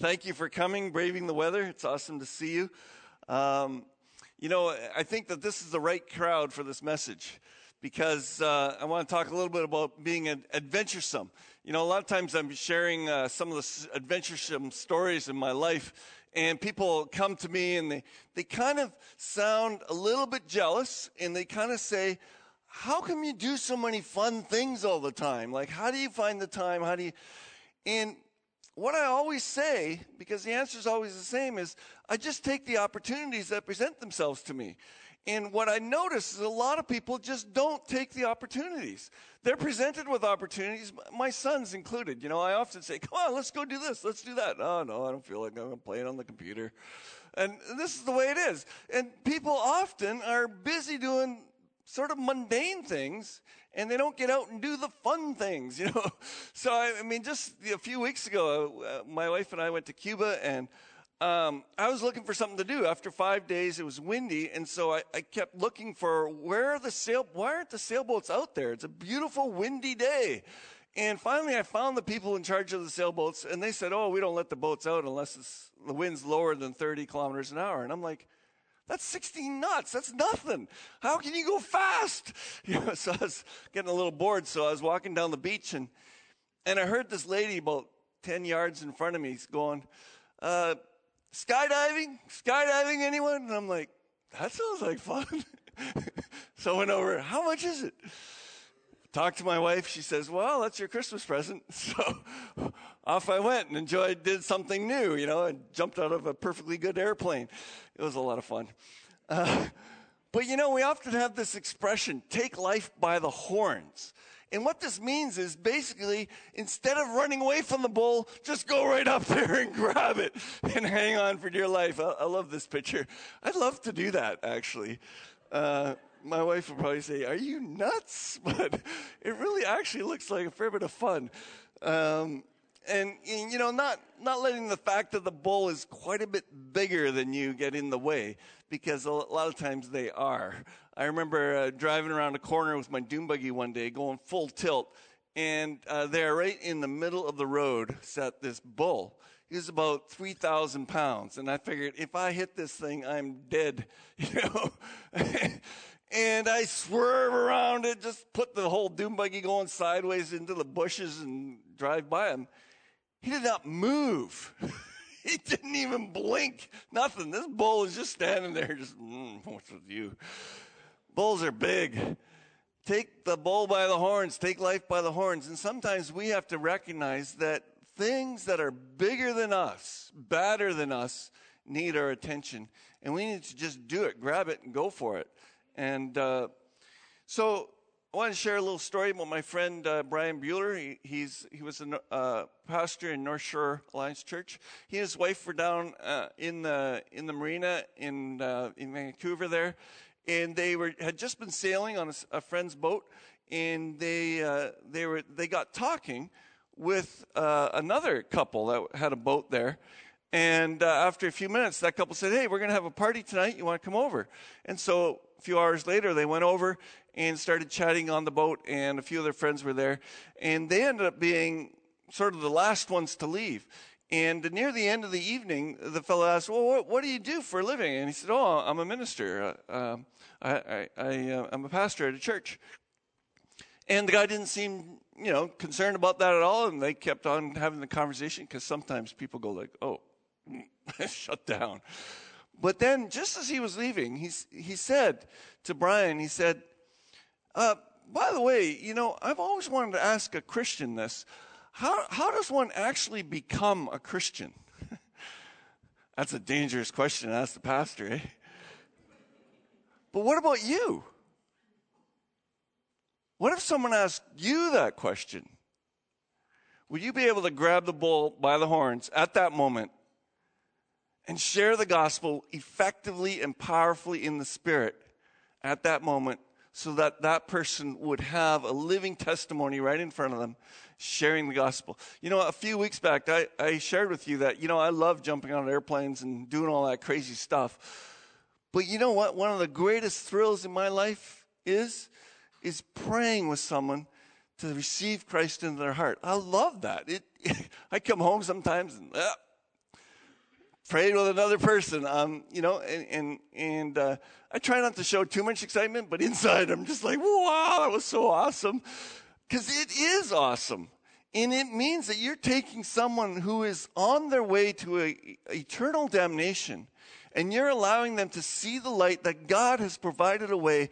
thank you for coming, braving the weather. It's awesome to see you. Um, you know, I think that this is the right crowd for this message because uh, I want to talk a little bit about being adventuresome. You know, a lot of times I'm sharing uh, some of the adventuresome stories in my life, and people come to me and they, they kind of sound a little bit jealous and they kind of say, How come you do so many fun things all the time? Like, how do you find the time? How do you. And what I always say, because the answer is always the same, is I just take the opportunities that present themselves to me. And what I notice is a lot of people just don't take the opportunities. They're presented with opportunities, my son's included. You know, I often say, come on, let's go do this, let's do that. Oh, no, I don't feel like I'm playing on the computer. And this is the way it is. And people often are busy doing sort of mundane things and they don't get out and do the fun things, you know. So I, I mean, just a few weeks ago, uh, my wife and I went to Cuba, and um, I was looking for something to do. After five days, it was windy, and so I, I kept looking for where the sail, why aren't the sailboats out there? It's a beautiful windy day. And finally, I found the people in charge of the sailboats, and they said, "Oh, we don't let the boats out unless the wind's lower than 30 kilometers an hour." And I'm like, that's 16 knots. That's nothing. How can you go fast? You know, so I was getting a little bored. So I was walking down the beach and, and I heard this lady about 10 yards in front of me going, uh, skydiving? Skydiving anyone? And I'm like, that sounds like fun. so I went over, how much is it? Talked to my wife. She says, well, that's your Christmas present. So off I went and enjoyed, did something new, you know, and jumped out of a perfectly good airplane. It was a lot of fun. Uh, but you know, we often have this expression, take life by the horns. And what this means is basically, instead of running away from the bull, just go right up there and grab it and hang on for dear life. I, I love this picture. I'd love to do that, actually. Uh, my wife would probably say, Are you nuts? But it really actually looks like a fair bit of fun. Um, and, and, you know, not, not letting the fact that the bull is quite a bit bigger than you get in the way, because a lot of times they are. I remember uh, driving around a corner with my dune buggy one day, going full tilt, and uh, there, right in the middle of the road, sat this bull. He was about 3,000 pounds, and I figured if I hit this thing, I'm dead, you know. and I swerve around it, just put the whole dune buggy going sideways into the bushes and drive by him. He did not move. he didn't even blink. Nothing. This bull is just standing there, just, mm, what's with you? Bulls are big. Take the bull by the horns, take life by the horns. And sometimes we have to recognize that things that are bigger than us, badder than us, need our attention. And we need to just do it, grab it, and go for it. And uh, so I want to share a little story about my friend uh, Brian Bueller. He, he's, he was a uh, pastor in North Shore Alliance Church. He and his wife were down uh, in the in the marina in uh, in Vancouver there, and they were had just been sailing on a, a friend's boat, and they uh, they were they got talking with uh, another couple that had a boat there. And after a few minutes, that couple said, "Hey, we're going to have a party tonight. You want to come over?" And so few hours later, they went over and started chatting on the boat, and a few of their friends were there. And they ended up being sort of the last ones to leave. And near the end of the evening, the fellow asked, "Well, what, what do you do for a living?" And he said, "Oh, I'm a minister. Uh, um, I, am uh, a pastor at a church." And the guy didn't seem, you know, concerned about that at all. And they kept on having the conversation because sometimes people go like, "Oh, shut down." But then, just as he was leaving, he he said to Brian, he said, uh, by the way, you know, I've always wanted to ask a Christian this. How, how does one actually become a Christian? That's a dangerous question to ask the pastor, eh? But what about you? What if someone asked you that question? Would you be able to grab the bull by the horns at that moment and share the gospel effectively and powerfully in the spirit at that moment so that that person would have a living testimony right in front of them sharing the gospel. You know, a few weeks back, I, I shared with you that, you know, I love jumping on airplanes and doing all that crazy stuff. But you know what? One of the greatest thrills in my life is, is praying with someone to receive Christ into their heart. I love that. It, I come home sometimes and, uh, prayed with another person. Um, you know, and and, and uh, I try not to show too much excitement, but inside I'm just like, wow, that was so awesome, because it is awesome, and it means that you're taking someone who is on their way to a, eternal damnation, and you're allowing them to see the light that God has provided a way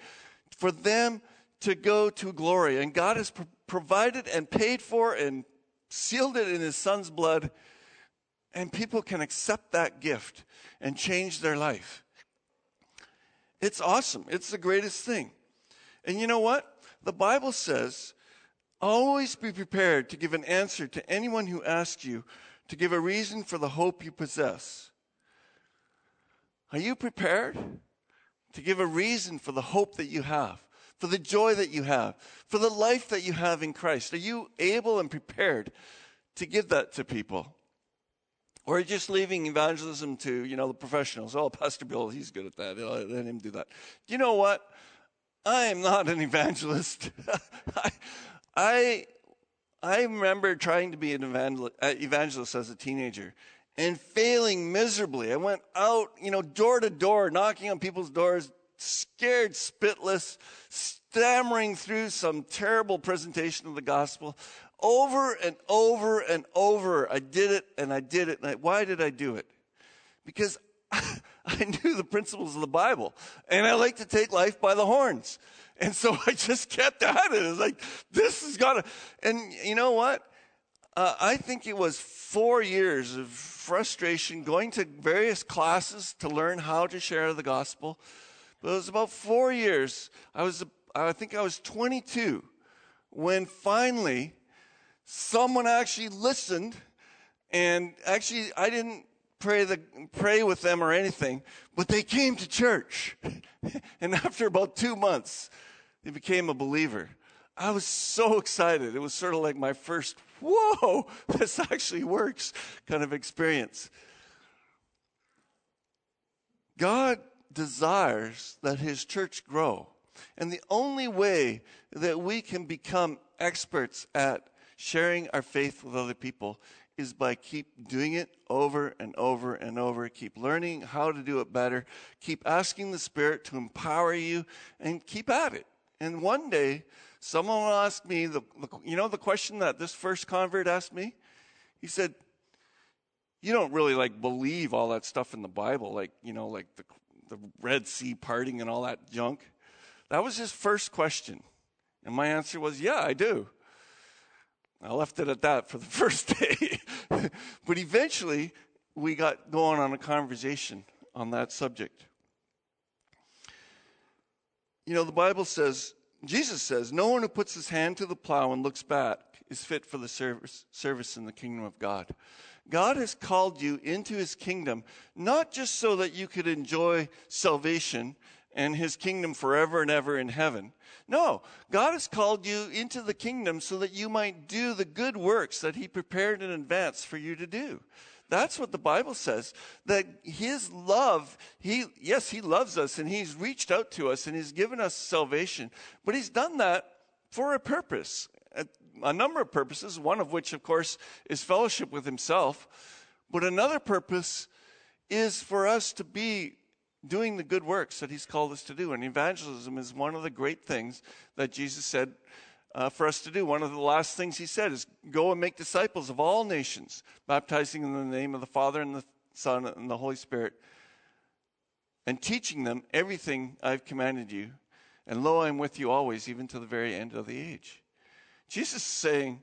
for them to go to glory, and God has pro- provided and paid for and sealed it in His Son's blood and people can accept that gift and change their life. It's awesome. It's the greatest thing. And you know what? The Bible says, always be prepared to give an answer to anyone who asks you to give a reason for the hope you possess. Are you prepared to give a reason for the hope that you have, for the joy that you have, for the life that you have in Christ? Are you able and prepared to give that to people? Or just leaving evangelism to, you know, the professionals. Oh, Pastor Bill, he's good at that. Let him do that. You know what? I am not an evangelist. I, I, I remember trying to be an uh, evangelist as a teenager and failing miserably. I went out, you know, door to door, knocking on people's doors, scared, spitless, stammering through some terrible presentation of the gospel over and over and over. I did it and I did it. I, why did I do it? Because I knew the principles of the Bible and I like to take life by the horns. And so I just kept at it. It's like, this has got to, and you know what? Uh, I think it was four years of frustration going to various classes to learn how to share the gospel. But it was about four years. I was, I think I was 22 when finally someone actually listened and actually I didn't pray the pray with them or anything, but they came to church. and after about 2 months, they became a believer. I was so excited. It was sort of like my first, whoa, this actually works kind of experience. God desires that his church grow. And the only way that we can become experts at sharing our faith with other people is by keep doing it over and over and over. Keep learning how to do it better. Keep asking the Spirit to empower you and keep at it. And one day, someone will ask me, the, the, you know, the question that this first convert asked me? He said, You don't really like believe all that stuff in the Bible, like, you know, like the, the Red Sea parting and all that junk. That was his first question. And my answer was, Yeah, I do. I left it at that for the first day. but eventually, we got going on a conversation on that subject. You know, the Bible says, Jesus says, no one who puts his hand to the plow and looks back is fit for the service, service in the kingdom of God. God has called you into his kingdom, not just so that you could enjoy salvation and his kingdom forever and ever in heaven. No, God has called you into the kingdom so that you might do the good works that he prepared in advance for you to do. That's what the Bible says. That his love, he, yes, he loves us and he's reached out to us and he's given us salvation, but he's done that for a purpose, a, number of purposes, one of which, of course, is fellowship with himself. But another purpose is for us to be doing the good works that he's called us to do. And evangelism is one of the great things that Jesus said uh, for us to do. One of the last things he said is go and make disciples of all nations, baptizing in the name of the Father and the Son and the Holy Spirit, and teaching them everything I've commanded you. And lo, I'm with you always, even to the very end of the age. Jesus is saying,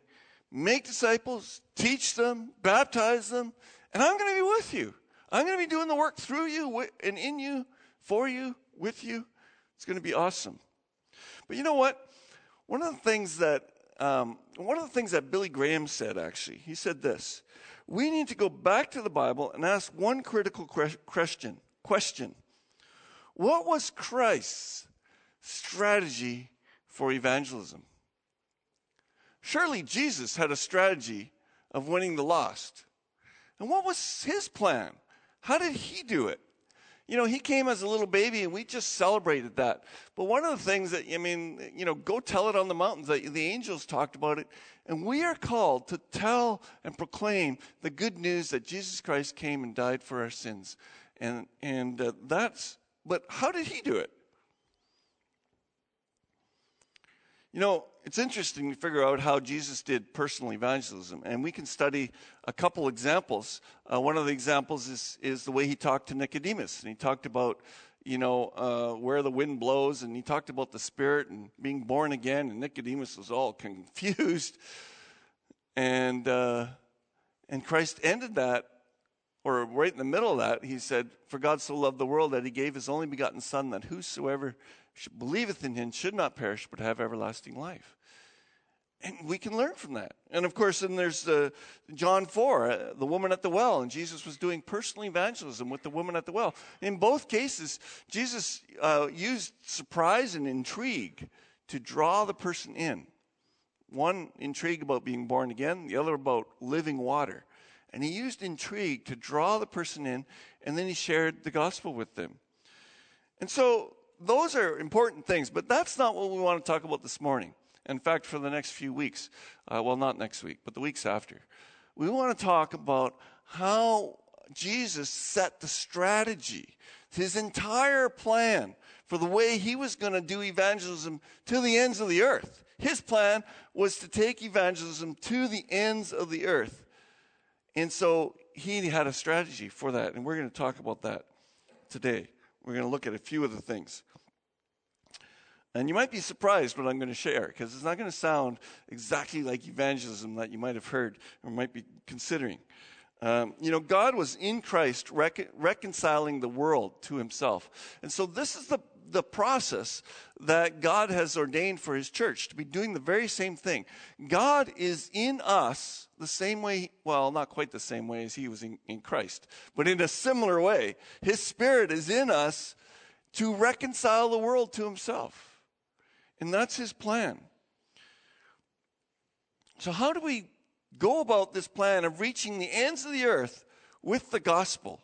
make disciples, teach them, baptize them, and I'm going to be with you. I'm going to be doing the work through you and in you, for you, with you. It's going to be awesome. But you know what? One of the things that um, one of the things that Billy Graham said actually, he said this: We need to go back to the Bible and ask one critical question. Question: What was Christ's strategy for evangelism? Surely Jesus had a strategy of winning the lost. And what was his plan? How did he do it? you know, he came as a little baby and we just celebrated that. But one of the things that, I mean, you know, go tell it on the mountains. The, the angels talked about it. And we are called to tell and proclaim the good news that Jesus Christ came and died for our sins. And, and uh, that's, but how did he do it? You know, it's interesting to figure out how Jesus did personal evangelism, and we can study a couple examples. Uh, one of the examples is, is the way he talked to Nicodemus, and he talked about, you know, uh, where the wind blows, and he talked about the Spirit and being born again, and Nicodemus was all confused. And, uh, and Christ ended that, or right in the middle of that, he said, For God so loved the world that he gave his only begotten Son, that whosoever believeth in him should not perish but have everlasting life. And we can learn from that. And of course, then there's uh, John 4, uh, the woman at the well, and Jesus was doing personal evangelism with the woman at the well. In both cases, Jesus uh, used surprise and intrigue to draw the person in. One intrigue about being born again, the other about living water. And he used intrigue to draw the person in, and then he shared the gospel with them. And so those are important things, but that's not what we want to talk about this morning. In fact, for the next few weeks, uh, well, not next week, but the weeks after, we want to talk about how Jesus set the strategy, his entire plan for the way he was going to do evangelism to the ends of the earth. His plan was to take evangelism to the ends of the earth. And so he had a strategy for that, and we're going to talk about that today. We're going to look at a few of the things. And you might be surprised what I'm going to share because it's not going to sound exactly like evangelism that you might have heard or might be considering. Um, you know, God was in Christ rec- reconciling the world to himself. And so this is the, the process that God has ordained for his church to be doing the very same thing. God is in us the same way, well, not quite the same way as he was in, in Christ, but in a similar way. His spirit is in us to reconcile the world to himself. And that's his plan. So, how do we go about this plan of reaching the ends of the earth with the gospel?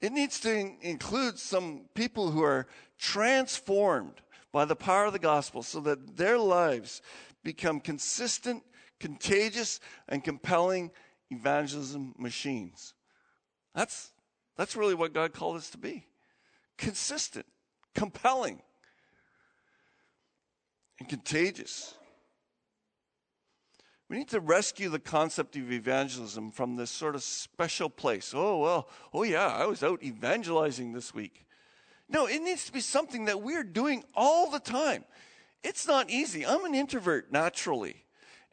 It needs to in- include some people who are transformed by the power of the gospel so that their lives become consistent, contagious, and compelling evangelism machines. That's, that's really what God called us to be consistent, compelling, and contagious. We need to rescue the concept of evangelism from this sort of special place. Oh, well, oh, yeah, I was out evangelizing this week. No, it needs to be something that we're doing all the time. It's not easy. I'm an introvert naturally,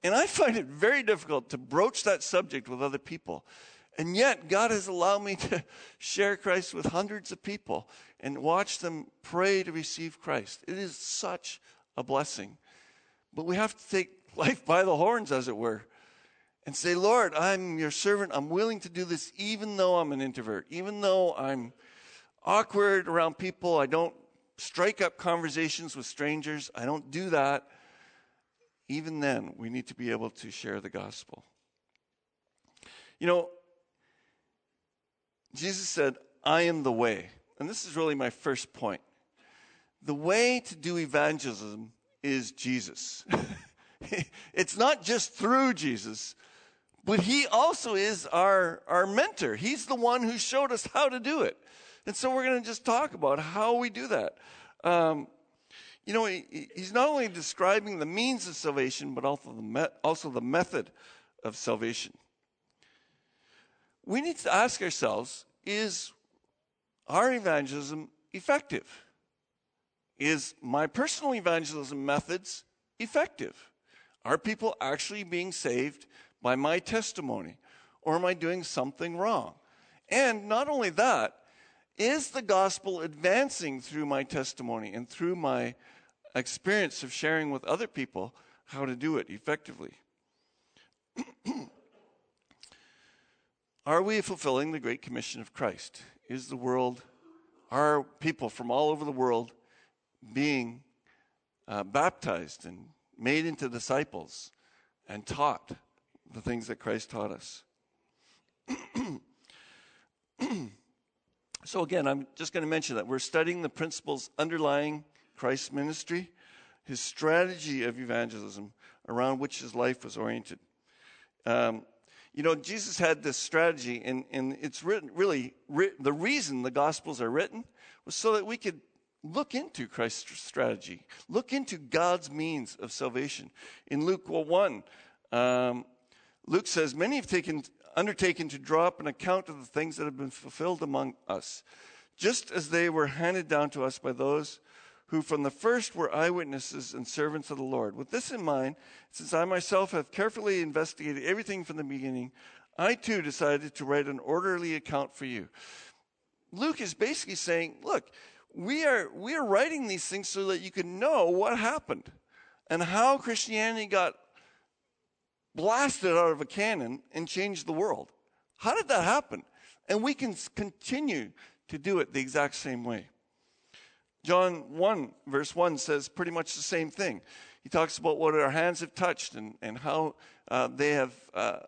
and I find it very difficult to broach that subject with other people. And yet, God has allowed me to share Christ with hundreds of people and watch them pray to receive Christ. It is such a blessing. But we have to take life by the horns, as it were, and say, Lord, I'm your servant. I'm willing to do this even though I'm an introvert, even though I'm awkward around people. I don't strike up conversations with strangers. I don't do that. Even then, we need to be able to share the gospel. You know, Jesus said, I am the way. And this is really my first point. The way to do evangelism is Jesus. it's not just through Jesus, but he also is our, our mentor. He's the one who showed us how to do it. And so we're going to just talk about how we do that. Um, you know, he, he's not only describing the means of salvation, but also the, me- also the method of salvation. We need to ask ourselves is our evangelism effective? Is my personal evangelism methods effective? Are people actually being saved by my testimony? Or am I doing something wrong? And not only that, is the gospel advancing through my testimony and through my experience of sharing with other people how to do it effectively? Are we fulfilling the Great Commission of Christ? Is the world, are people from all over the world being uh, baptized and made into disciples and taught the things that Christ taught us. So, again, I'm just going to mention that we're studying the principles underlying Christ's ministry, his strategy of evangelism around which his life was oriented. Um, you know, Jesus had this strategy, and, and it's written really, the reason the Gospels are written was so that we could look into Christ's strategy, look into God's means of salvation. In Luke 1, um, Luke says, Many have taken, undertaken to draw up an account of the things that have been fulfilled among us, just as they were handed down to us by those who from the first were eyewitnesses and servants of the Lord. With this in mind, since I myself have carefully investigated everything from the beginning, I too decided to write an orderly account for you. Luke is basically saying, look, we are, we are writing these things so that you can know what happened and how Christianity got blasted out of a cannon and changed the world. How did that happen? And we can continue to do it the exact same way. John 1, verse 1 says pretty much the same thing. He talks about what our hands have touched and, and how uh, they have uh,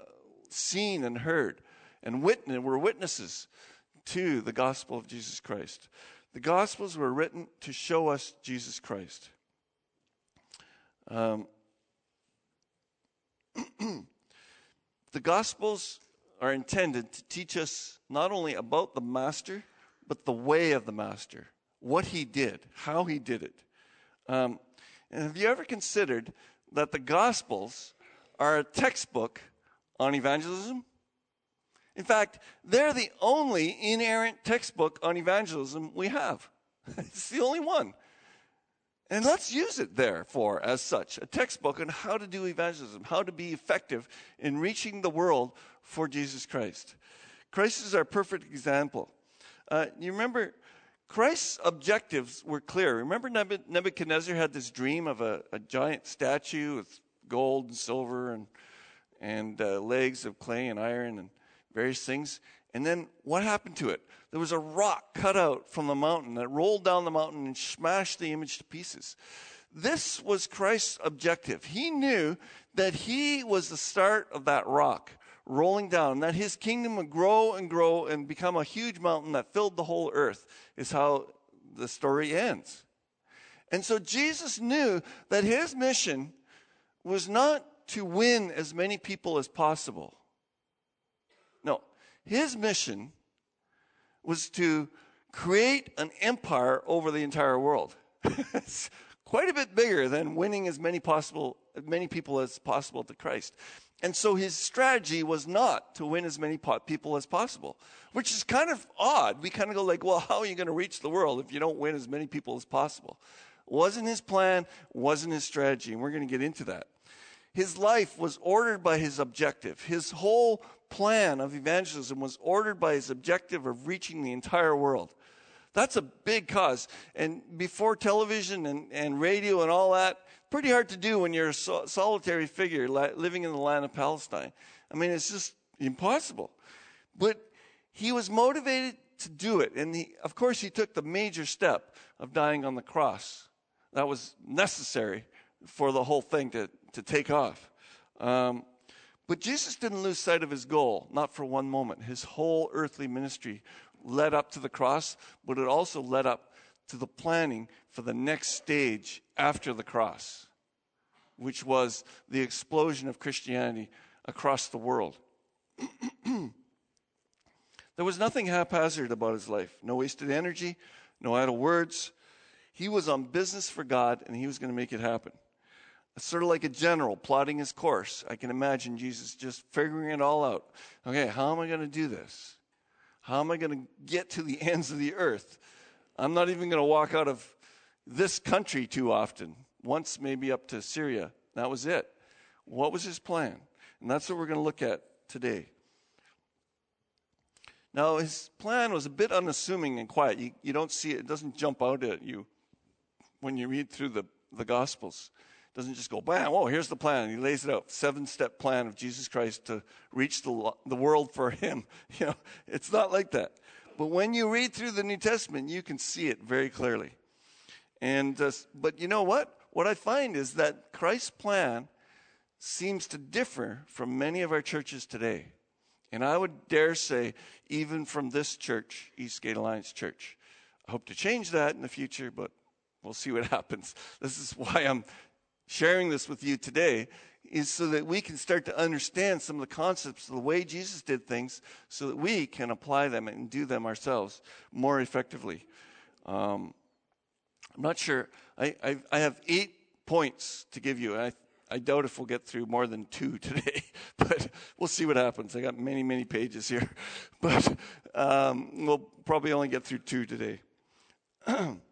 seen and heard and witnessed, were witnesses to the gospel of Jesus Christ. The gospels were written to show us Jesus Christ. Um, the gospels are intended to teach us not only about the master, but the way of the master what he did, how he did it. Um, and have you ever considered that the Gospels are a textbook on evangelism? In fact, they're the only inerrant textbook on evangelism we have. it's the only one. And let's use it, therefore, as such a textbook on how to do evangelism, how to be effective in reaching the world for Jesus Christ. Christ is our perfect example. Uh, you remember Christ's objectives were clear. Remember, Nebuchadnezzar had this dream of a, a giant statue with gold and silver and, and uh, legs of clay and iron and various things. And then what happened to it? There was a rock cut out from the mountain that rolled down the mountain and smashed the image to pieces. This was Christ's objective. He knew that he was the start of that rock rolling down, that his kingdom would grow and grow and become a huge mountain that filled the whole earth, is how the story ends. And so Jesus knew that his mission was not to win as many people as possible. His mission was to create an empire over the entire world. it's quite a bit bigger than winning as many possible many people as possible to Christ. And so his strategy was not to win as many people as possible, which is kind of odd. We kind of go like, well, how are you going to reach the world if you don't win as many people as possible? Wasn't his plan, wasn't his strategy, and we're going to get into that. His life was ordered by his objective. His whole plan of evangelism was ordered by his objective of reaching the entire world. That's a big cause. And before television and, and radio and all that, pretty hard to do when you're a so- solitary figure living in the land of Palestine. I mean, it's just impossible. But he was motivated to do it. And he, of course, he took the major step of dying on the cross. That was necessary for the whole thing to, to take off. Um, but Jesus didn't lose sight of his goal, not for one moment. His whole earthly ministry led up to the cross, but it also led up to the planning for the next stage after the cross, which was the explosion of Christianity across the world. there was nothing haphazard about his life no wasted energy, no idle words. He was on business for God and he was going to make it happen. Sort of like a general plotting his course. I can imagine Jesus just figuring it all out. Okay, how am I going to do this? How am I going to get to the ends of the earth? I'm not even going to walk out of this country too often. Once, maybe up to Syria. That was it. What was his plan? And that's what we're going to look at today. Now, his plan was a bit unassuming and quiet. You, you don't see it, it doesn't jump out at you when you read through the, the Gospels doesn't just go, bam, oh, here's the plan. He lays it out, seven step plan of Jesus Christ to reach the, the world for him. You know, it's not like that. But when you read through the New Testament, you can see it very clearly. And, uh, but you know what? What I find is that Christ's plan seems to differ from many of our churches today. And I would dare say, even from this church, Eastgate Alliance Church. I hope to change that in the future, but we'll see what happens. This is why I'm sharing this with you today, is so that we can start to understand some of the concepts of the way Jesus did things so that we can apply them and do them ourselves more effectively. Um, I'm not sure. I, I, I, have eight points to give you. I, I doubt if we'll get through more than two today, but we'll see what happens. I got many, many pages here, but um, we'll probably only get through two today.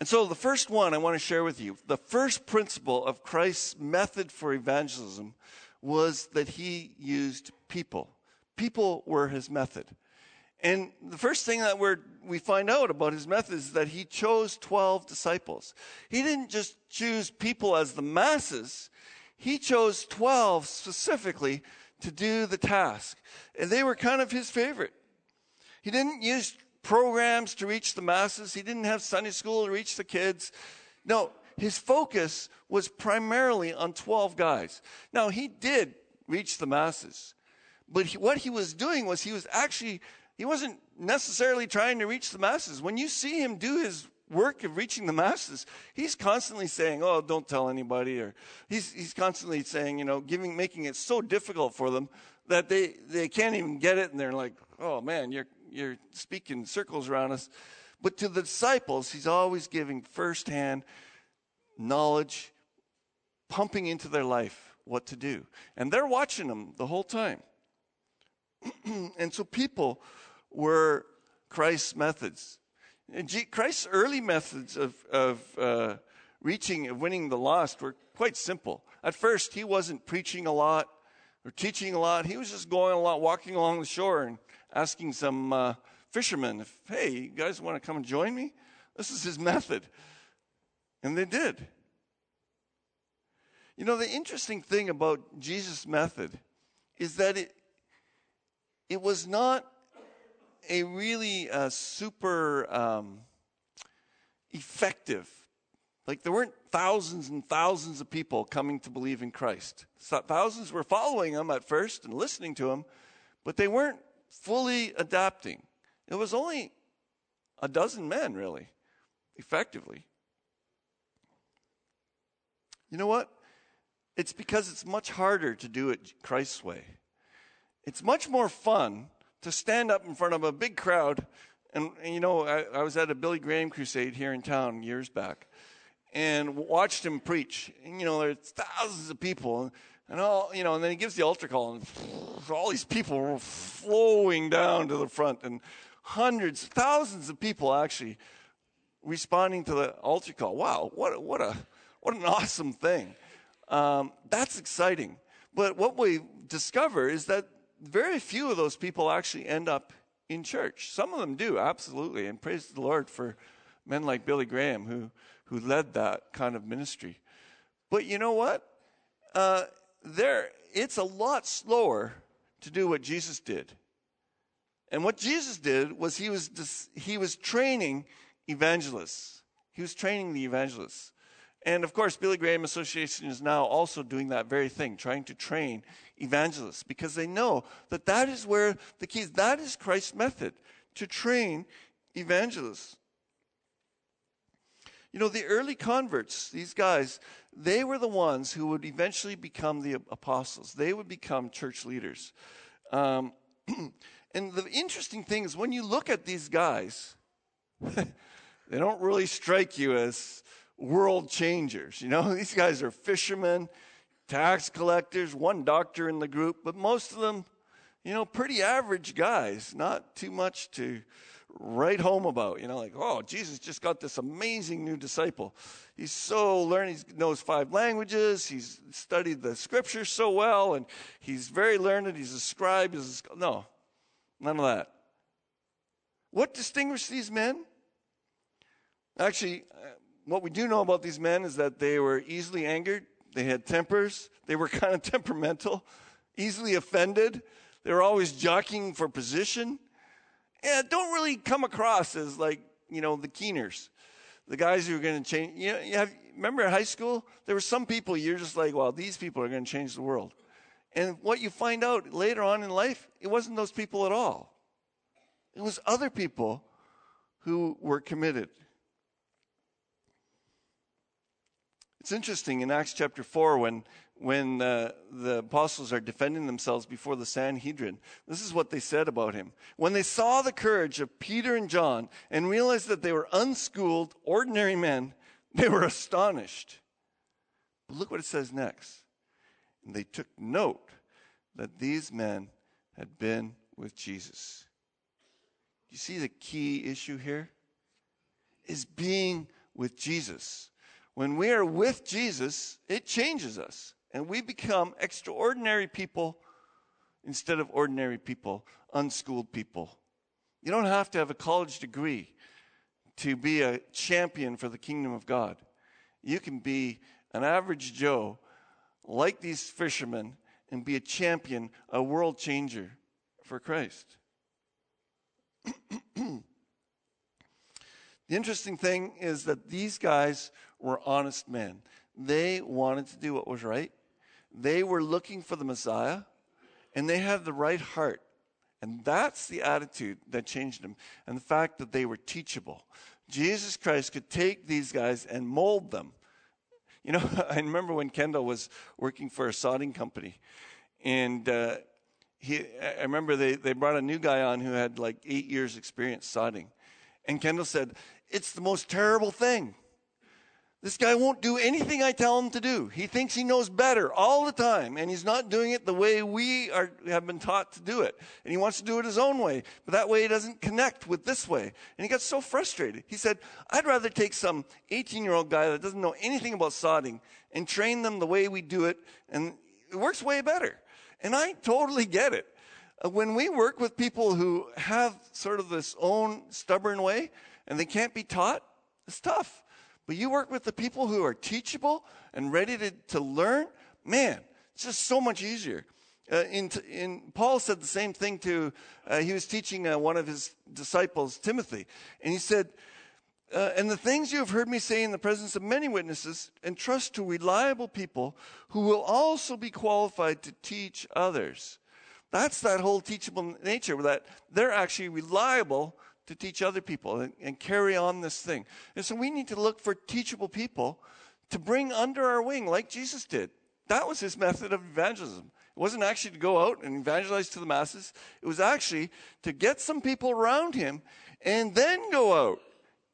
and so, the first one I want to share with you the first principle of Christ's method for evangelism was that he used people. People were his method. And the first thing that we find out about his method is that he chose 12 disciples. He didn't just choose people as the masses, he chose 12 specifically to do the task. And they were kind of his favorite. He didn't use programs to reach the masses, he didn't have Sunday school to reach the kids. No, his focus was primarily on 12 guys. Now, he did reach the masses, but he, what he was doing was he was actually he wasn't necessarily trying to reach the masses. When you see him do his work of reaching the masses, he's constantly saying, "Oh, don't tell anybody," or he's he's constantly saying, you know, giving making it so difficult for them that they they can't even get it, and they're like, "Oh man, you're you're speaking circles around us." But to the disciples, he's always giving firsthand knowledge, pumping into their life what to do, and they're watching him the whole time. and so people were Christ's methods. Christ's early methods of, of uh, reaching, of winning the lost were quite simple. At first, he wasn't preaching a lot or teaching a lot. He was just going a lot, walking along the shore and asking some uh, fishermen, if, hey, you guys want to come and join me? This is his method. And they did. You know, the interesting thing about Jesus' method is that it, it was not a really uh, super um, effective. Like there weren't thousands and thousands of people coming to believe in Christ. Thousands were following him at first and listening to him, but they weren't fully adapting. It was only a dozen men, really, effectively. You know what? It's because it's much harder to do it Christ's way. It's much more fun to stand up in front of a big crowd. And, and you know, I, I, was at a Billy Graham crusade here in town years back and watched him preach. And, you know, there's thousands of people. And all, you know, and then he gives the altar call, and all these people were flowing down to the front, and hundreds, thousands of people actually responding to the altar call. Wow, what, what, a, what an awesome thing. Um, that's exciting. But what we discover is that very few of those people actually end up in church. Some of them do, absolutely. And praise the Lord for men like Billy Graham who, who led that kind of ministry. But you know what? Uh, there, it's a lot slower to do what Jesus did. And what Jesus did was he was, he was training evangelists. He was training the evangelists. And of course, Billy Graham Association is now also doing that very thing, trying to train evangelists because they know that that is where the keys. That is Christ's method to train evangelists. You know, the early converts, these guys, they were the ones who would eventually become the apostles. They would become church leaders. Um, and the interesting thing is when you look at these guys, they don't really strike you as world changers. You know, these guys are fishermen, tax collectors, one doctor in the group, but most of them, you know, pretty average guys, not too much to write home about. You know, like, oh, Jesus just got this amazing new disciple. He's so learned, he knows five languages, he's studied the scriptures so well, and he's very learned, he's a scribe. He's a, no, none of that. What distinguished these men? Actually, uh, what we do know about these men is that they were easily angered, they had tempers, they were kind of temperamental, easily offended, they were always jockeying for position. And don't really come across as like, you know, the keeners, the guys who are going to change. You know, you have, remember in high school, there were some people you're just like, well, these people are going to change the world. And what you find out later on in life, it wasn't those people at all. It was other people who were committed. It's interesting in Acts chapter 4 when, when uh, the apostles are defending themselves before the Sanhedrin. This is what they said about him. When they saw the courage of Peter and John and realized that they were unschooled, ordinary men, they were astonished. But look what it says next. And they took note that these men had been with Jesus. You see the key issue here? Is being with Jesus. When we are with Jesus, it changes us and we become extraordinary people instead of ordinary people, unschooled people. You don't have to have a college degree to be a champion for the kingdom of God. You can be an average Joe like these fishermen and be a champion, a world changer for Christ. the interesting thing is that these guys were honest men. They wanted to do what was right. They were looking for the Messiah, and they had the right heart. And that's the attitude that changed them, and the fact that they were teachable. Jesus Christ could take these guys and mold them. You know, I remember when Kendall was working for a sodding company, and uh, he, I remember they, they brought a new guy on who had like eight years' experience sodding. And Kendall said, It's the most terrible thing. This guy won't do anything I tell him to do. He thinks he knows better all the time, and he's not doing it the way we are, have been taught to do it. And he wants to do it his own way, but that way he doesn't connect with this way. And he got so frustrated. He said, I'd rather take some 18 year old guy that doesn't know anything about sodding and train them the way we do it, and it works way better. And I totally get it. Uh, when we work with people who have sort of this own stubborn way and they can't be taught, it's tough. But you work with the people who are teachable and ready to, to learn, man, it's just so much easier. Uh, in, in, Paul said the same thing to, uh, he was teaching uh, one of his disciples, Timothy, and he said, uh, and the things you have heard me say in the presence of many witnesses, entrust to reliable people who will also be qualified to teach others. That's that whole teachable nature, that they're actually reliable to teach other people and, and carry on this thing. And so we need to look for teachable people to bring under our wing, like Jesus did. That was his method of evangelism. It wasn't actually to go out and evangelize to the masses, it was actually to get some people around him and then go out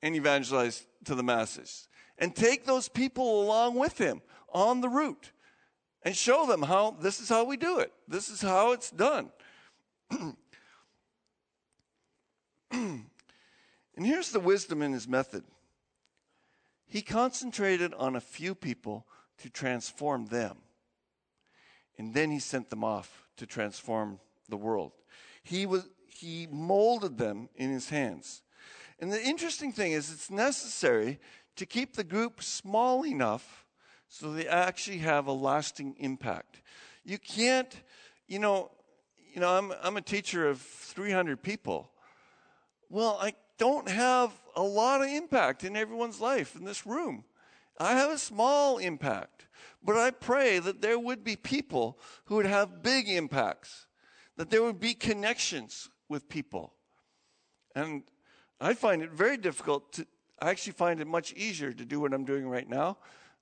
and evangelize to the masses and take those people along with him on the route and show them how this is how we do it. This is how it's done. and here's the wisdom in his method he concentrated on a few people to transform them, and then he sent them off to transform the world. He, was, he molded them in his hands. And the interesting thing is, it's necessary to keep the group small enough so they actually have a lasting impact. You can't, you know, you know, I'm, I'm a teacher of 300 people. Well, I don't have a lot of impact in everyone's life in this room. I have a small impact, but I pray that there would be people who would have big impacts, that there would be connections with people. And I find it very difficult to, I actually find it much easier to do what I'm doing right now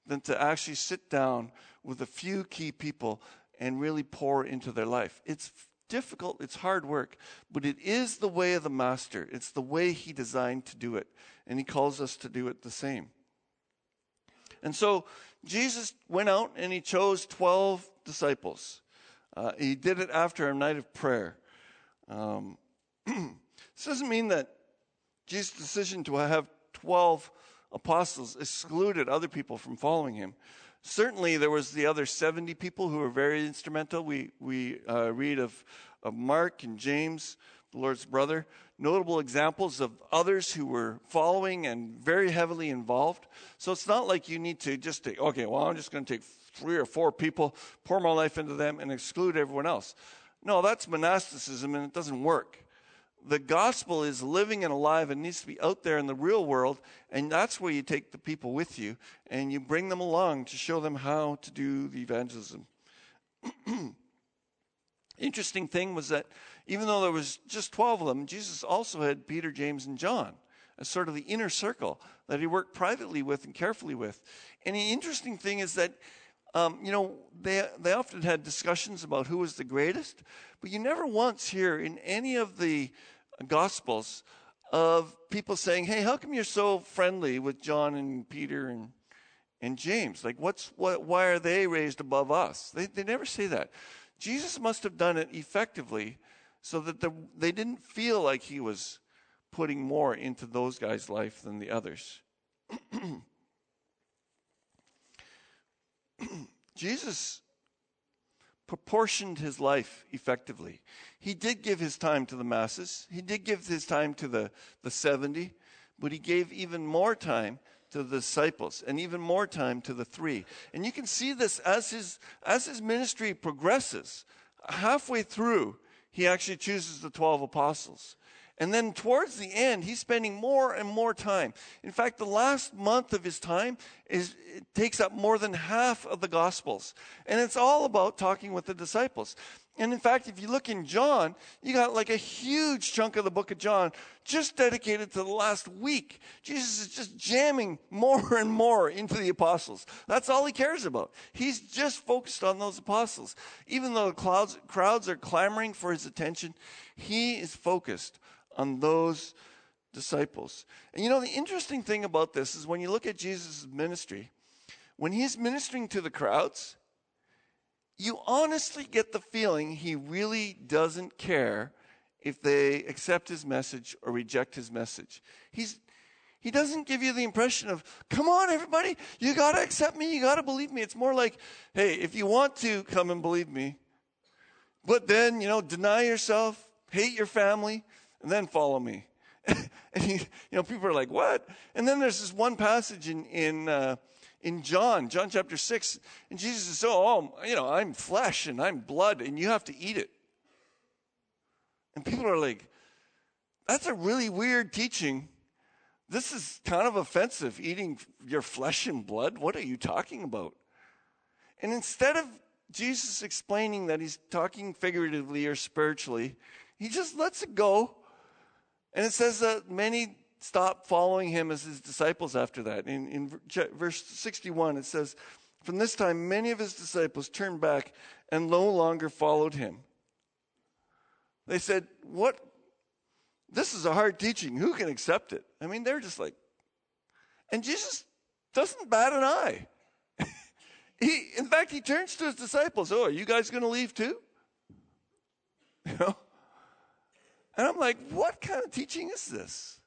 than to actually sit down with a few key people and really pour into their life. It's difficult, it's hard work, but it is the way of the master. It's the way he designed to do it, and he calls us to do it the same. And so Jesus went out and he chose 12 disciples. Uh, he did it after a night of prayer. Um, this doesn't mean that Jesus' decision to have 12 apostles excluded other people from following him. Certainly, there was the other 70 people who were very instrumental. We, we uh, read of, of Mark and James, the Lord's brother, notable examples of others who were following and very heavily involved. So it's not like you need to just take, okay, well, I'm just going to take three or four people, pour my life into them, and exclude everyone else. No, that's monasticism, and it doesn't work the gospel is living and alive and needs to be out there in the real world. And that's where you take the people with you and you bring them along to show them how to do the evangelism. Interesting thing was that even though there was just 12 of them, Jesus also had Peter, James, and John as sort of the inner circle that he worked privately with and carefully with. And the interesting thing is that, um, you know, they, they often had discussions about who was the greatest, but you never once hear in any of the Gospels of people saying, hey, how come you're so friendly with John and Peter and, and James? Like, what's, what, why are they raised above us? They, they never say that. Jesus must have done it effectively so that the, they didn't feel like he was putting more into those guys' life than the others. Jesus proportioned his life effectively. He did give his time to the masses, he did give his time to the, the 70, but he gave even more time to the disciples and even more time to the three. And you can see this as his, as his ministry progresses. Halfway through, he actually chooses the 12 apostles. And then towards the end, he's spending more and more time. In fact, the last month of his time is, takes up more than half of the Gospels. And it's all about talking with the disciples. And in fact, if you look in John, you got like a huge chunk of the book of John just dedicated to the last week. Jesus is just jamming more and more into the apostles. That's all he cares about. He's just focused on those apostles. Even though the clouds, crowds are clamoring for his attention, he is focused on those disciples. And you know, the interesting thing about this is when you look at Jesus' ministry, when he's ministering to the crowds, you honestly get the feeling he really doesn't care if they accept his message or reject his message. He's, he doesn't give you the impression of, come on, everybody, you got to accept me, you got to believe me. It's more like, hey, if you want to, come and believe me. But then, you know, deny yourself, hate your family, and then follow me. and he, you know, people are like, what? And then there's this one passage in, in, uh, in John, John chapter 6, and Jesus says, oh, you know, I'm flesh and I'm blood, and you have to eat it. And people are like, that's a really weird teaching. This is kind of offensive, eating your flesh and blood. What are you talking about? And instead of Jesus explaining that he's talking figuratively or spiritually, he just lets it go and it says that many stopped following him as his disciples after that. In, in verse 61, it says, From this time, many of his disciples turned back and no longer followed him. They said, What? This is a hard teaching. Who can accept it? I mean, they're just like, and Jesus doesn't bat an eye. he, in fact, he turns to his disciples. Oh, are you guys going to leave too? You know? And I'm like, what kind of teaching is this?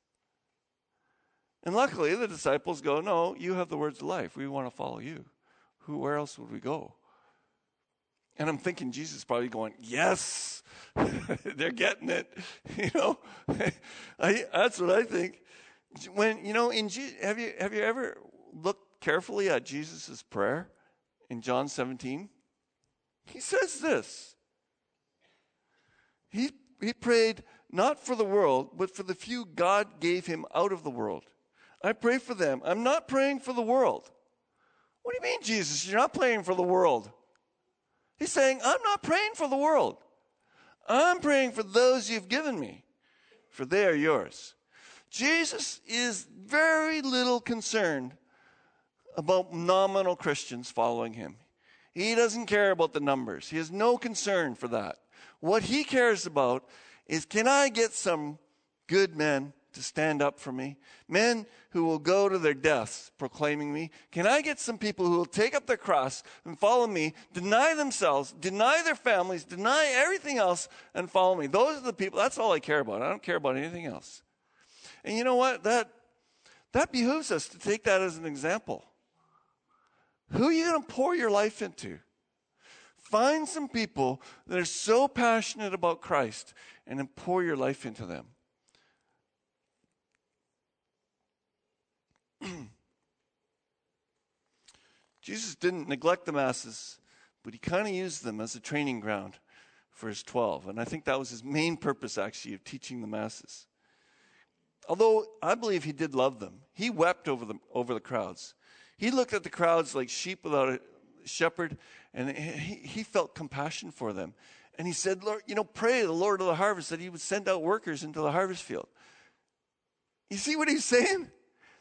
And luckily, the disciples go, No, you have the words of life. We want to follow you. Who, where else would we go? And I'm thinking Jesus probably going, Yes, they're getting it. You know, I, that's what I think. When, you know, in have you, have you ever looked carefully at Jesus' prayer in John 17? He says this. He, he prayed, not for the world, but for the few God gave him out of the world. I pray for them. I'm not praying for the world. What do you mean, Jesus? You're not praying for the world. He's saying, I'm not praying for the world. I'm praying for those you've given me, for they are yours. Jesus is very little concerned about nominal Christians following him. He doesn't care about the numbers, he has no concern for that. What he cares about is can I get some good men to stand up for me? Men who will go to their deaths proclaiming me? Can I get some people who will take up their cross and follow me, deny themselves, deny their families, deny everything else, and follow me? Those are the people, that's all I care about. I don't care about anything else. And you know what? That, that behooves us to take that as an example. Who are you going to pour your life into? Find some people that are so passionate about Christ and then pour your life into them. Jesus didn't neglect the masses, but he kind of used them as a training ground for his 12. And I think that was his main purpose, actually, of teaching the masses. Although I believe he did love them, he wept over, them, over the crowds. He looked at the crowds like sheep without a shepherd, and he, he felt compassion for them. And he said, Lord, you know, pray the Lord of the harvest that he would send out workers into the harvest field. You see what he's saying?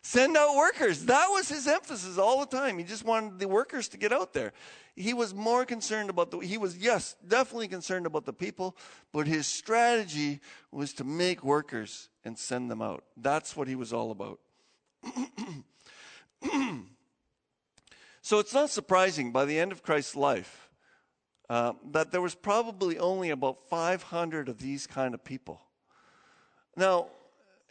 Send out workers. That was his emphasis all the time. He just wanted the workers to get out there. He was more concerned about the, he was, yes, definitely concerned about the people, but his strategy was to make workers and send them out. That's what he was all about. so it's not surprising by the end of Christ's life uh, that there was probably only about 500 of these kind of people. Now,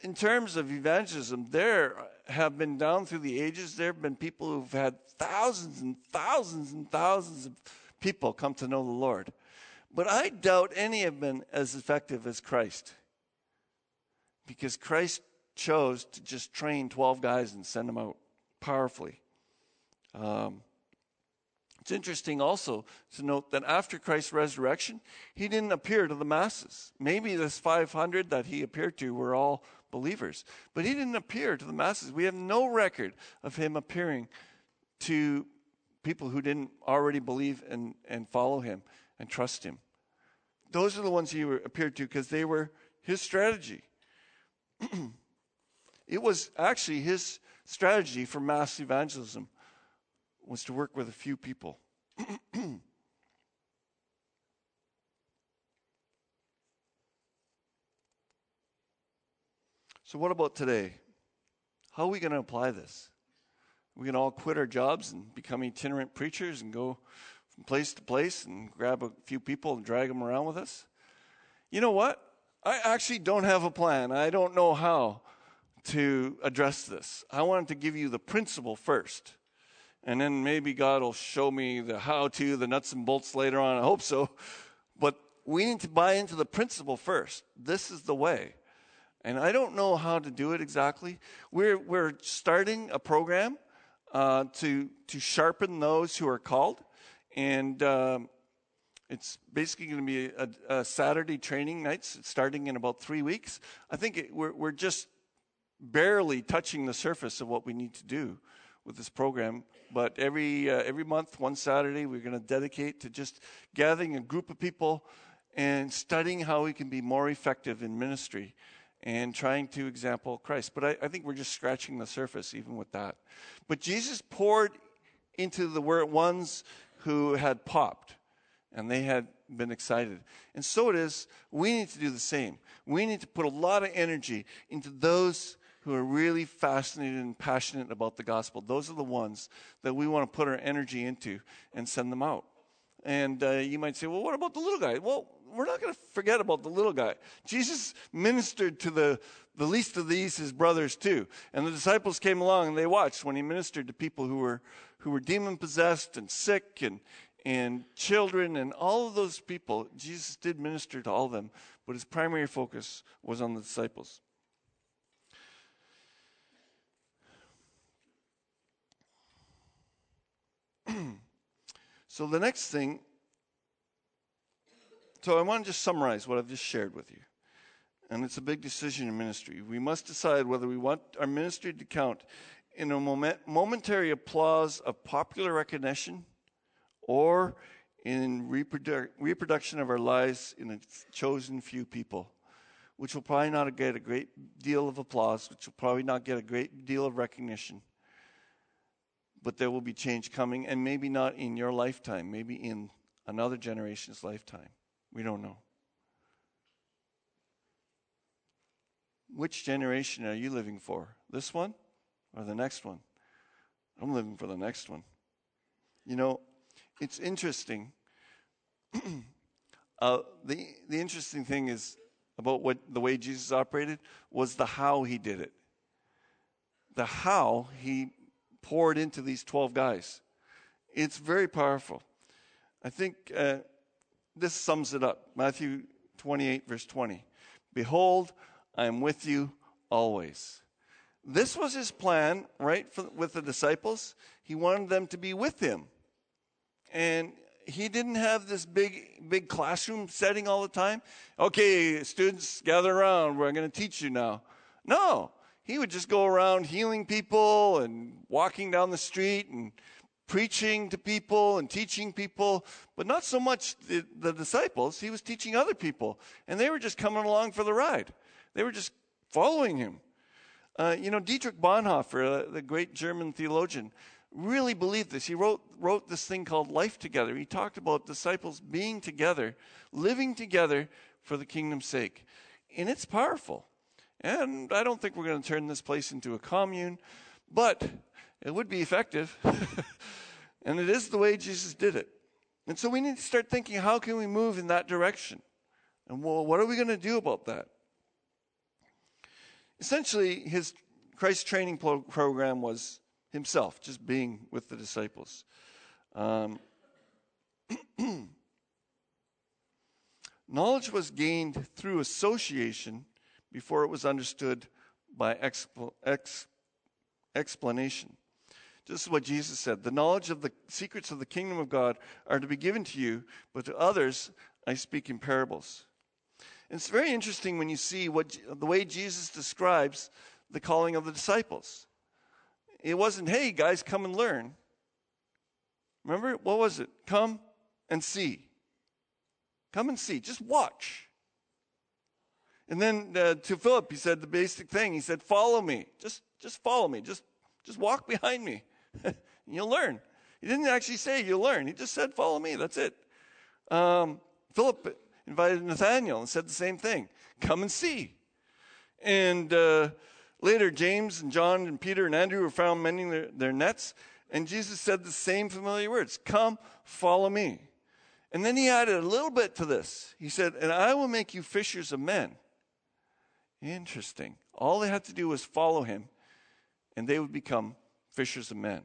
in terms of evangelism, there have been down through the ages, there have been people who've had thousands and thousands and thousands of people come to know the Lord. But I doubt any have been as effective as Christ. Because Christ chose to just train 12 guys and send them out powerfully. Um, it's interesting also to note that after Christ's resurrection, he didn't appear to the masses. Maybe this 500 that he appeared to were all believers. But he didn't appear to the masses. We have no record of him appearing to people who didn't already believe and, and follow him and trust him. Those are the ones he appeared to because they were his strategy. it was actually his strategy for mass evangelism was to work with a few people. So, what about today? How are we going to apply this? We to all quit our jobs and become itinerant preachers and go from place to place and grab a few people and drag them around with us? You know what? I actually don't have a plan. I don't know how to address this. I wanted to give you the principle first. And then maybe God will show me the how to, the nuts and bolts later on. I hope so. But we need to buy into the principle first. This is the way. And I don't know how to do it exactly. We're, we're starting a program uh, to, to sharpen those who are called. And um, it's basically going to be a, a, Saturday training nights starting in about three weeks. I think it, we're, we're just barely touching the surface of what we need to do with this program. But every, uh, every month, one Saturday, we're going to dedicate to just gathering a group of people and studying how we can be more effective in ministry and trying to example Christ. But I, I, think we're just scratching the surface even with that. But Jesus poured into the ones who had popped and they had been excited. And so it is, we need to do the same. We need to put a lot of energy into those who are really fascinated and passionate about the gospel. Those are the ones that we want to put our energy into and send them out. And uh, you might say, well, what about the little guy? Well, we're not going to forget about the little guy. Jesus ministered to the, the least of these, his brothers, too. And the disciples came along and they watched when he ministered to people who were, who were demon possessed and sick and, and children and all of those people. Jesus did minister to all of them, but his primary focus was on the disciples. so the next thing so I want to just summarize what I've just shared with you. And it's a big decision in ministry. We must decide whether we want our ministry to count in a moment, momentary applause of popular recognition or in reprodu- reproduction of our lives in a chosen few people, which will probably not get a great deal of applause, which will probably not get a great deal of recognition. But there will be change coming, and maybe not in your lifetime, maybe in another generation's lifetime. We don't know. Which generation are you living for? This one or the next one? I'm living for the next one. You know, it's interesting. uh, the, the interesting thing is about what the way Jesus operated was the how he did it. The how he poured into these 12 guys. It's very powerful. I think uh, this sums it up Matthew 28, verse 20. Behold, I am with you always. This was his plan, right, for, with the disciples. He wanted them to be with him. And he didn't have this big, big classroom setting all the time. Okay, students, gather around. We're going to teach you now. No, he would just go around healing people and walking down the street and preaching to people and teaching people, but not so much the, the, disciples. He was teaching other people, and they were just coming along for the ride. They were just following him. Uh, you know, Dietrich Bonhoeffer, uh, the great German theologian, really believed this. He wrote, wrote this thing called Life Together. He talked about disciples being together, living together for the kingdom's sake. And it's powerful. And I don't think we're going to turn this place into a commune, but it would be effective. and it is the way Jesus did it. And so we need to start thinking how can we move in that direction? And well, what are we going to do about that? Essentially, his Christ training pro- program was himself, just being with the disciples. Um, knowledge was gained through association before it was understood by expl- ex- explanation. This is what Jesus said The knowledge of the secrets of the kingdom of God are to be given to you, but to others I speak in parables. And it's very interesting when you see what, the way Jesus describes the calling of the disciples. It wasn't, hey, guys, come and learn. Remember? What was it? Come and see. Come and see. Just watch. And then uh, to Philip, he said the basic thing. He said, "Follow me. Just, just follow me. Just, just walk behind me. you'll learn." He didn't actually say you'll learn. He just said, "Follow me." That's it. Um, Philip invited Nathaniel and said the same thing. Come and see. And uh, later, James and John and Peter and Andrew were found mending their, their nets, and Jesus said the same familiar words: "Come, follow me." And then he added a little bit to this. He said, "And I will make you fishers of men." Interesting. All they had to do was follow him, and they would become fishers of men.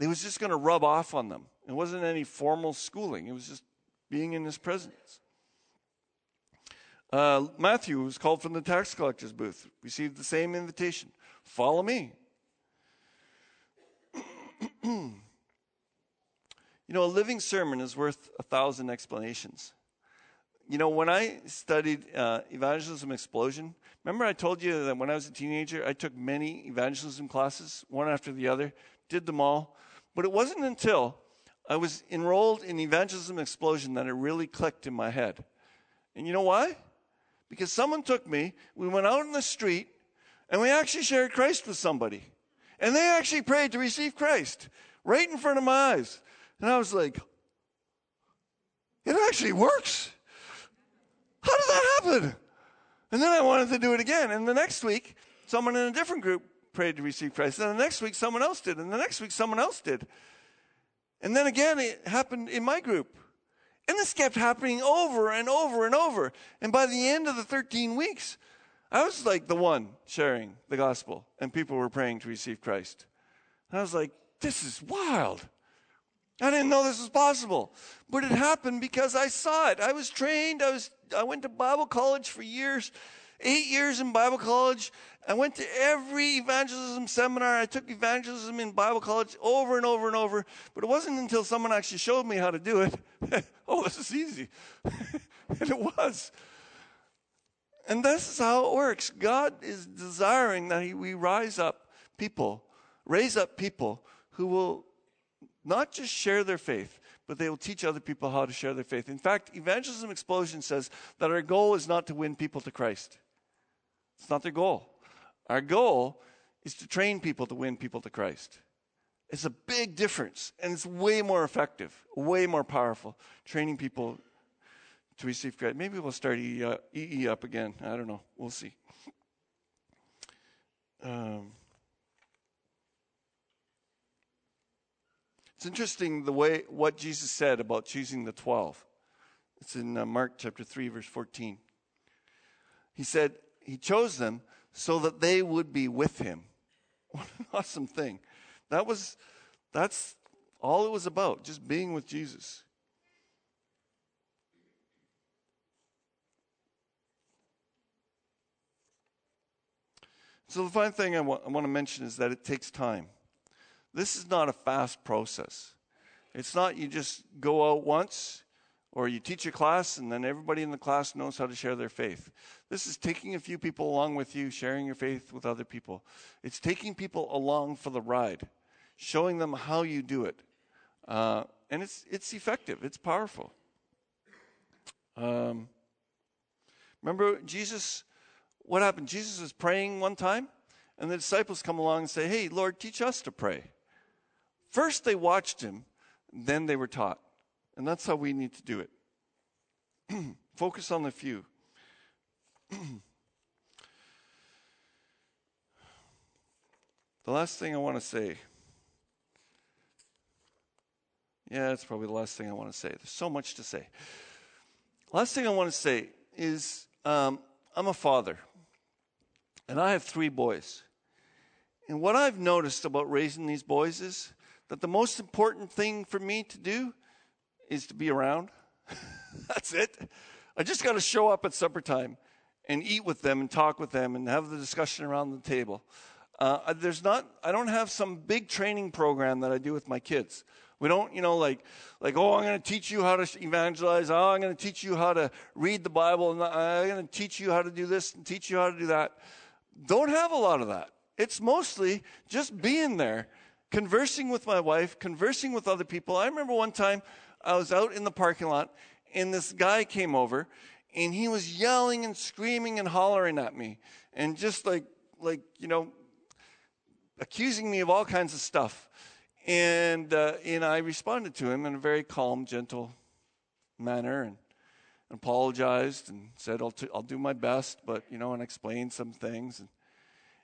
It was just going to rub off on them. It wasn't any formal schooling, it was just being in his presence. Uh, Matthew was called from the tax collector's booth, received the same invitation follow me. you know, a living sermon is worth a thousand explanations you know, when I studied uh, evangelism explosion, remember I told you that when I was a teenager, I took many evangelism classes, one after the other, did them all. But it wasn't until I was enrolled in evangelism explosion that it really clicked in my head. And you know why? Because someone took me, we went out in the street, and we actually shared Christ with somebody. And they actually prayed to receive Christ right in front of my eyes. And I was like, it actually works. How did that happen? And then I wanted to do it again. And the next week, someone in a different group prayed to receive Christ. And the next week, someone else did. And the next week, someone else did. And then again, it happened in my group. And this kept happening over and over and over. And by the end of the 13 weeks, I was like the one sharing the gospel, and people were praying to receive Christ. And I was like, this is wild. I didn't know this was possible, but it happened because I saw it. I was trained. I was I went to Bible college for years, eight years in Bible college. I went to every evangelism seminar. I took evangelism in Bible college over and over and over. But it wasn't until someone actually showed me how to do it. oh, this is easy. and it was. And this is how it works. God is desiring that we rise up people, raise up people who will not just share their faith, but they will teach other people how to share their faith. In fact, Evangelism Explosion says that our goal is not to win people to Christ. It's not their goal. Our goal is to train people to win people to Christ. It's a big difference, and it's way more effective, way more powerful, training people to receive Christ. Maybe we'll start EE up again. I don't know. We'll see. Um, Interesting the way what Jesus said about choosing the 12. It's in uh, Mark chapter 3 verse 14. He said he chose them so that they would be with him. What an awesome thing. That was that's all it was about, just being with Jesus. So the final thing I I want to mention is that it takes time. This is not a fast process. It's not you just go out once or you teach a class and then everybody in the class knows how to share their faith. This is taking a few people along with you, sharing your faith with other people. It's taking people along for the ride, showing them how you do it. Uh, and it's, it's effective, it's powerful. Um, remember, Jesus, what happened? Jesus was praying one time, and the disciples come along and say, Hey, Lord, teach us to pray. First, they watched him, then they were taught. And that's how we need to do it. Focus on the few. the last thing I want to say. Yeah, that's probably the last thing I want to say. There's so much to say. Last thing I want to say is um, I'm a father, and I have three boys. And what I've noticed about raising these boys is that the most important thing for me to do is to be around. That's it. I just got to show up at supper time and eat with them and talk with them and have the discussion around the table. Uh, there's not, I don't have some big training program that I do with my kids. We don't, you know, like, like, oh, I'm going to teach you how to evangelize. Oh, I'm going to teach you how to read the Bible. And I'm going to teach you how to do this and teach you how to do that. Don't have a lot of that. It's mostly just being there, conversing with my wife, conversing with other people. I remember one time I was out in the parking lot and this guy came over and he was yelling and screaming and hollering at me and just like, like, you know, accusing me of all kinds of stuff. And, uh, and I responded to him in a very calm, gentle manner and apologized and said, I'll, t- I'll do my best, but, you know, and explained some things. And,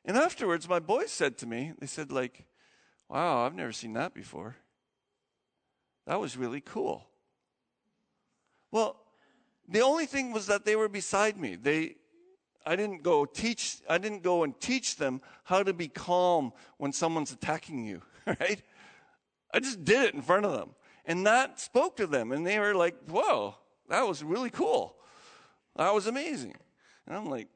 and afterwards, my boys said to me, they said, like, wow, I've never seen that before. That was really cool. Well, the only thing was that they were beside me. They, I didn't go teach, I didn't go and teach them how to be calm when someone's attacking you, right? I just did it in front of them. And that spoke to them. And they were like, whoa, that was really cool. That was amazing. And I'm like,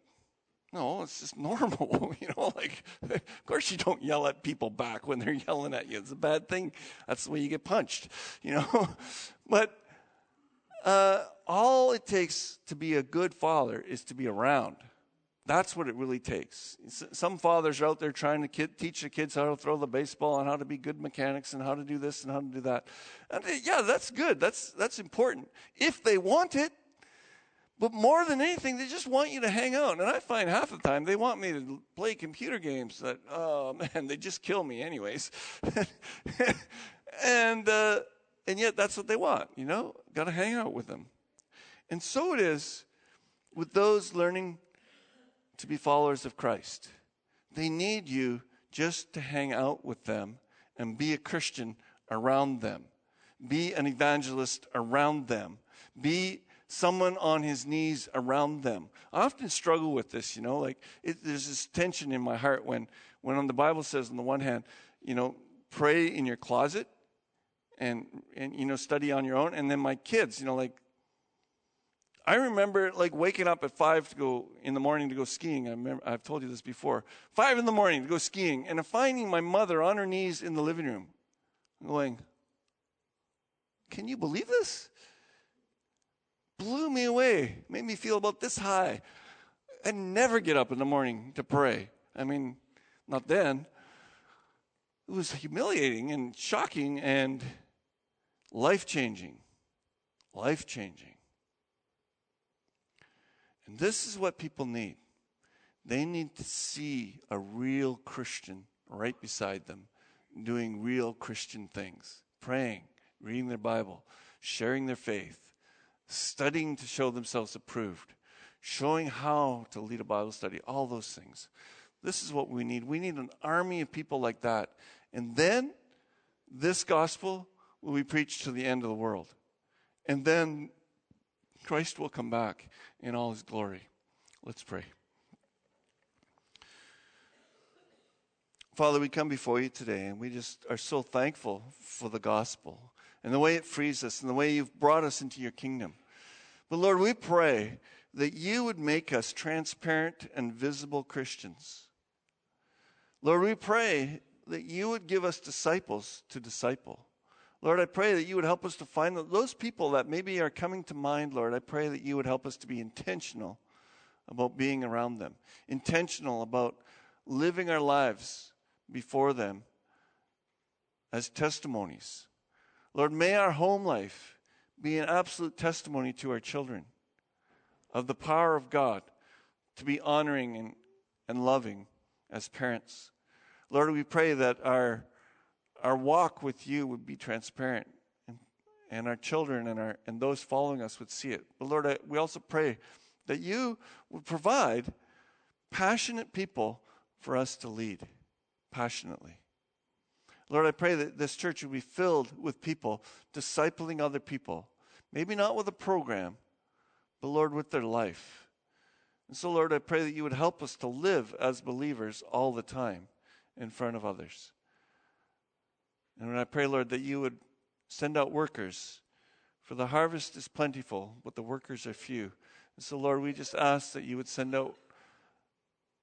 no, it's just normal. you know, like, of course you don't yell at people back when they're yelling at you. It's a bad thing. That's the way you get punched, you know. but uh, all it takes to be a good father is to be around. That's what it really takes. Some fathers are out there trying to kid, teach the kids how to throw the baseball and how to be good mechanics and how to do this and how to do that. And uh, yeah, that's good. That's that's important if they want it. But more than anything, they just want you to hang out. And I find half the time they want me to play computer games that, oh man, they just kill me anyways. and uh, and yet that's what they want. You know, got to hang out with them. And so it is with those learning to be followers of Christ. They need you just to hang out with them and be a Christian around them. Be an evangelist around them. Be someone on his knees around them. I often struggle with this, you know, like it, there's this tension in my heart when, when on the Bible says, on the one hand, you know, pray in your closet and, and, you know, study on your own. And then my kids, you know, like I remember like waking up at five to go in the morning to go skiing. I remember I've told you this before. Five in the morning to go skiing, and finding my mother on her knees in the living room, going, "Can you believe this?" Blew me away. Made me feel about this high. I never get up in the morning to pray. I mean, not then. It was humiliating and shocking and life changing. Life changing. And this is what people need. They need to see a real Christian right beside them doing real Christian things, praying, reading their Bible, sharing their faith, studying to show themselves approved, showing how to lead a Bible study, all those things. This is what we need. We need an army of people like that. And then this gospel will be preached to the end of the world. And then Christ will come back in all his glory. Let's pray. Father, we come before you today and we just are so thankful for the gospel and the way it frees us and the way you've brought us into your kingdom. But Lord, we pray that you would make us transparent and visible Christians. Lord, we pray that you would give us disciples to disciple. Lord, I pray that you would help us to find those people that maybe are coming to mind, Lord. I pray that you would help us to be intentional about being around them, intentional about living our lives before them as testimonies. Lord, may our home life be an absolute testimony to our children of the power of God to be honoring and, and loving as parents. Lord, we pray that our, our walk with you would be transparent and, and our children and, our, and those following us would see it. But Lord, I, we also pray that you would provide passionate people for us to lead passionately. Lord, I pray that this church would be filled with people discipling other people, maybe not with a program, but Lord, with their life. And so, Lord, I pray that you would help us to live as believers all the time in front of others. And I pray, Lord, that you would send out workers, for the harvest is plentiful, but the workers are few. And so, Lord, we just ask that you would send out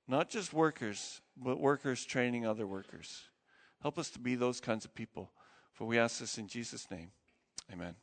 not just workers, but workers training other workers. Help us to be those kinds of people. For we ask this in Jesus' name. Amen.